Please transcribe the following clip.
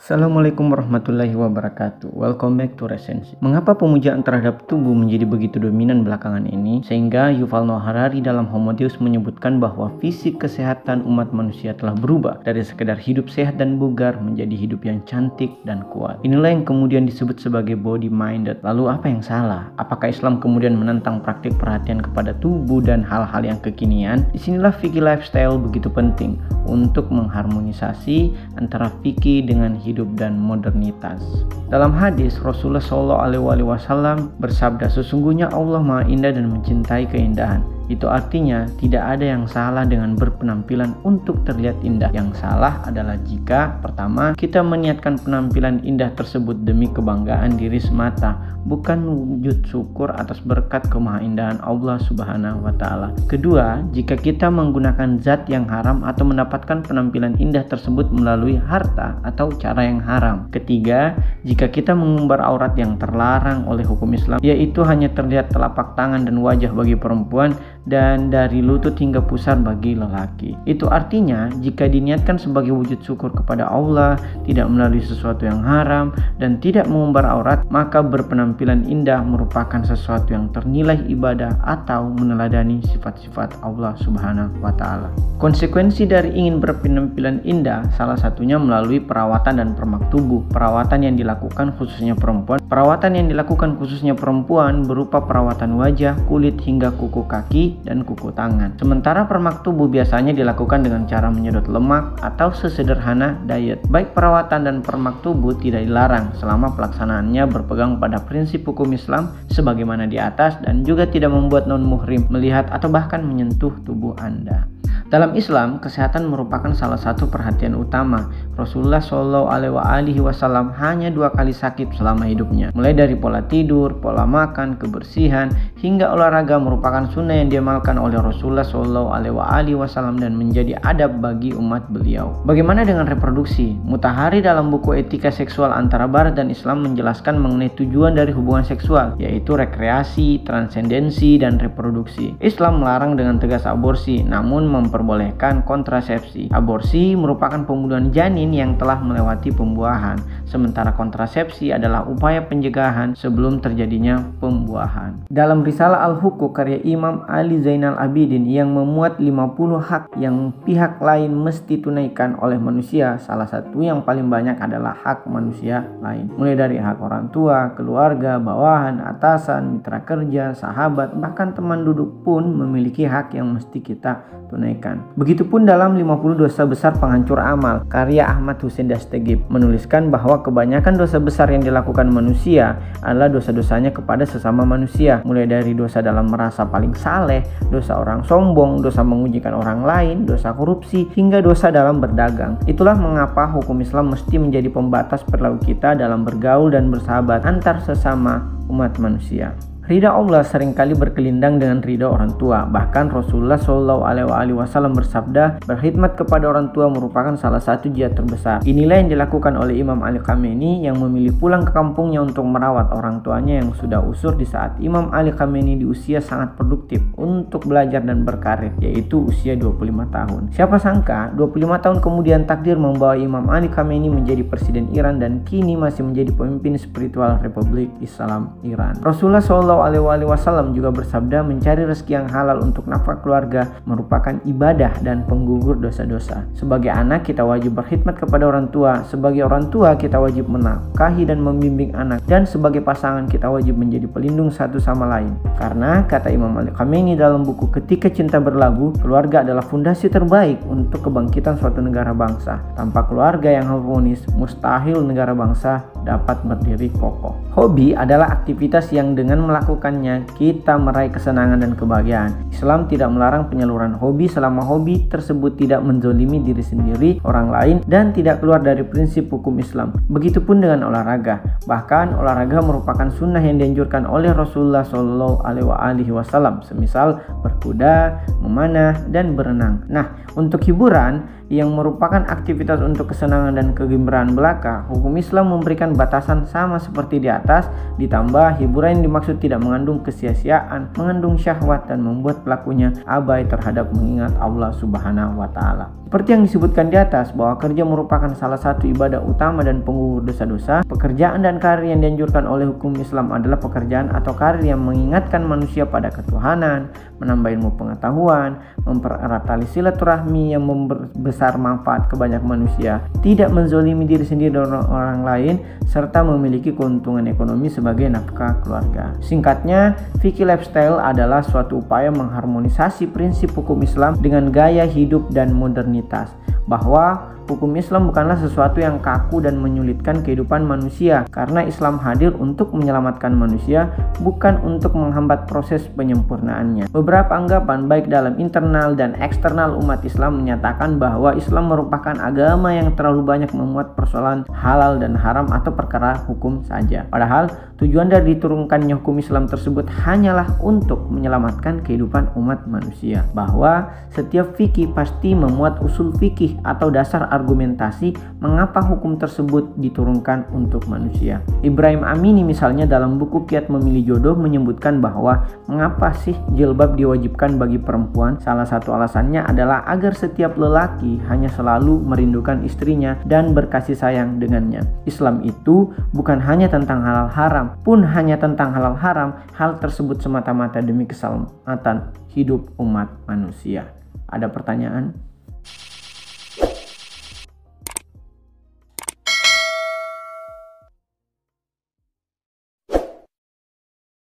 Assalamualaikum warahmatullahi wabarakatuh. Welcome back to Resensi. Mengapa pemujaan terhadap tubuh menjadi begitu dominan belakangan ini? Sehingga Yuval Noah Harari dalam Homo Deus menyebutkan bahwa fisik kesehatan umat manusia telah berubah Dari sekedar hidup sehat dan bugar menjadi hidup yang cantik dan kuat. Inilah yang kemudian disebut sebagai body minded. Lalu apa yang salah? Apakah Islam kemudian menentang praktik perhatian kepada tubuh dan hal-hal yang kekinian? Di sinilah fikih lifestyle begitu penting untuk mengharmonisasi antara fikih dengan hidup dan modernitas. Dalam hadis Rasulullah Wasallam bersabda, sesungguhnya Allah Maha Indah dan mencintai keindahan. Itu artinya tidak ada yang salah dengan berpenampilan untuk terlihat indah. Yang salah adalah jika pertama kita meniatkan penampilan indah tersebut demi kebanggaan diri semata, bukan wujud syukur atas berkat kemahaindahan Allah Subhanahu wa taala. Kedua, jika kita menggunakan zat yang haram atau mendapatkan penampilan indah tersebut melalui harta atau cara yang haram. Ketiga, jika kita mengumbar aurat yang terlarang oleh hukum Islam, yaitu hanya terlihat telapak tangan dan wajah bagi perempuan dan dari lutut hingga pusar bagi lelaki. Itu artinya jika diniatkan sebagai wujud syukur kepada Allah, tidak melalui sesuatu yang haram dan tidak mengumbar aurat, maka berpenampilan indah merupakan sesuatu yang ternilai ibadah atau meneladani sifat-sifat Allah Subhanahu wa taala. Konsekuensi dari ingin berpenampilan indah salah satunya melalui perawatan dan permak tubuh. Perawatan yang dilakukan khususnya perempuan. Perawatan yang dilakukan khususnya perempuan berupa perawatan wajah, kulit hingga kuku kaki dan kuku tangan. Sementara permak tubuh biasanya dilakukan dengan cara menyedot lemak atau sesederhana diet. Baik perawatan dan permak tubuh tidak dilarang selama pelaksanaannya berpegang pada prinsip hukum Islam sebagaimana di atas dan juga tidak membuat non-muhrim melihat atau bahkan menyentuh tubuh Anda. Dalam Islam, kesehatan merupakan salah satu perhatian utama. Rasulullah Shallallahu Alaihi Wasallam hanya dua kali sakit selama hidupnya, mulai dari pola tidur, pola makan, kebersihan, hingga olahraga merupakan sunnah yang diamalkan oleh Rasulullah Shallallahu Alaihi Wasallam dan menjadi adab bagi umat beliau. Bagaimana dengan reproduksi? Mutahari dalam buku Etika Seksual antara Barat dan Islam menjelaskan mengenai tujuan dari hubungan seksual, yaitu rekreasi, transendensi, dan reproduksi. Islam melarang dengan tegas aborsi, namun memper memperbolehkan kontrasepsi. Aborsi merupakan pembunuhan janin yang telah melewati pembuahan, sementara kontrasepsi adalah upaya pencegahan sebelum terjadinya pembuahan. Dalam risalah Al-Hukuk karya Imam Ali Zainal Abidin yang memuat 50 hak yang pihak lain mesti tunaikan oleh manusia, salah satu yang paling banyak adalah hak manusia lain. Mulai dari hak orang tua, keluarga, bawahan, atasan, mitra kerja, sahabat, bahkan teman duduk pun memiliki hak yang mesti kita tunaikan dilakukan. Begitupun dalam 50 dosa besar penghancur amal, karya Ahmad Hussein Dastegib menuliskan bahwa kebanyakan dosa besar yang dilakukan manusia adalah dosa-dosanya kepada sesama manusia, mulai dari dosa dalam merasa paling saleh, dosa orang sombong, dosa mengujikan orang lain, dosa korupsi, hingga dosa dalam berdagang. Itulah mengapa hukum Islam mesti menjadi pembatas perilaku kita dalam bergaul dan bersahabat antar sesama umat manusia. Ridha Allah sering kali berkelindang dengan ridha orang tua. Bahkan Rasulullah Shallallahu Alaihi Wasallam bersabda, berkhidmat kepada orang tua merupakan salah satu jihad terbesar. Inilah yang dilakukan oleh Imam Ali Khamenei yang memilih pulang ke kampungnya untuk merawat orang tuanya yang sudah usur di saat Imam Ali Khamenei di usia sangat produktif untuk belajar dan berkarir, yaitu usia 25 tahun. Siapa sangka 25 tahun kemudian takdir membawa Imam Ali Khamenei menjadi presiden Iran dan kini masih menjadi pemimpin spiritual Republik Islam Iran. Rasulullah Shallallahu Shallallahu Alaihi Wasallam juga bersabda mencari rezeki yang halal untuk nafkah keluarga merupakan ibadah dan penggugur dosa-dosa. Sebagai anak kita wajib berkhidmat kepada orang tua. Sebagai orang tua kita wajib menafkahi dan membimbing anak. Dan sebagai pasangan kita wajib menjadi pelindung satu sama lain. Karena kata Imam Malik Khamenei dalam buku Ketika Cinta Berlabuh, keluarga adalah fondasi terbaik untuk kebangkitan suatu negara bangsa. Tanpa keluarga yang harmonis, mustahil negara bangsa dapat berdiri kokoh. Hobi adalah aktivitas yang dengan melakukannya kita meraih kesenangan dan kebahagiaan. Islam tidak melarang penyaluran hobi selama hobi tersebut tidak menzolimi diri sendiri, orang lain, dan tidak keluar dari prinsip hukum Islam. Begitupun dengan olahraga. Bahkan olahraga merupakan sunnah yang dianjurkan oleh Rasulullah Shallallahu Alaihi Wasallam, semisal berkuda, memanah, dan berenang. Nah, untuk hiburan yang merupakan aktivitas untuk kesenangan dan kegembiraan belaka, hukum Islam memberikan batasan sama seperti di atas, ditambah hiburan yang dimaksud tidak mengandung kesia-siaan, mengandung syahwat dan membuat pelakunya abai terhadap mengingat Allah Subhanahu wa taala. Seperti yang disebutkan di atas bahwa kerja merupakan salah satu ibadah utama dan penggugur dosa-dosa, pekerjaan dan karir yang dianjurkan oleh hukum Islam adalah pekerjaan atau karir yang mengingatkan manusia pada ketuhanan, menambah ilmu pengetahuan, mempererat tali silaturahmi yang membesar manfaat ke banyak manusia, tidak menzolimi diri sendiri dan orang lain, serta memiliki keuntungan ekonomi sebagai nafkah keluarga. Singkatnya, fikih lifestyle adalah suatu upaya mengharmonisasi prinsip hukum Islam dengan gaya hidup dan modernitas bahwa hukum Islam bukanlah sesuatu yang kaku dan menyulitkan kehidupan manusia karena Islam hadir untuk menyelamatkan manusia bukan untuk menghambat proses penyempurnaannya. Beberapa anggapan baik dalam internal dan eksternal umat Islam menyatakan bahwa Islam merupakan agama yang terlalu banyak memuat persoalan halal dan haram atau perkara hukum saja. Padahal tujuan dari diturunkannya hukum Islam tersebut hanyalah untuk menyelamatkan kehidupan umat manusia. Bahwa setiap fikih pasti memuat usul fikih atau dasar argumentasi mengapa hukum tersebut diturunkan untuk manusia. Ibrahim Amini misalnya dalam buku Kiat Memilih Jodoh menyebutkan bahwa mengapa sih jilbab diwajibkan bagi perempuan? Salah satu alasannya adalah agar setiap lelaki hanya selalu merindukan istrinya dan berkasih sayang dengannya. Islam itu bukan hanya tentang halal haram, pun hanya tentang halal haram, hal tersebut semata-mata demi keselamatan hidup umat manusia. Ada pertanyaan?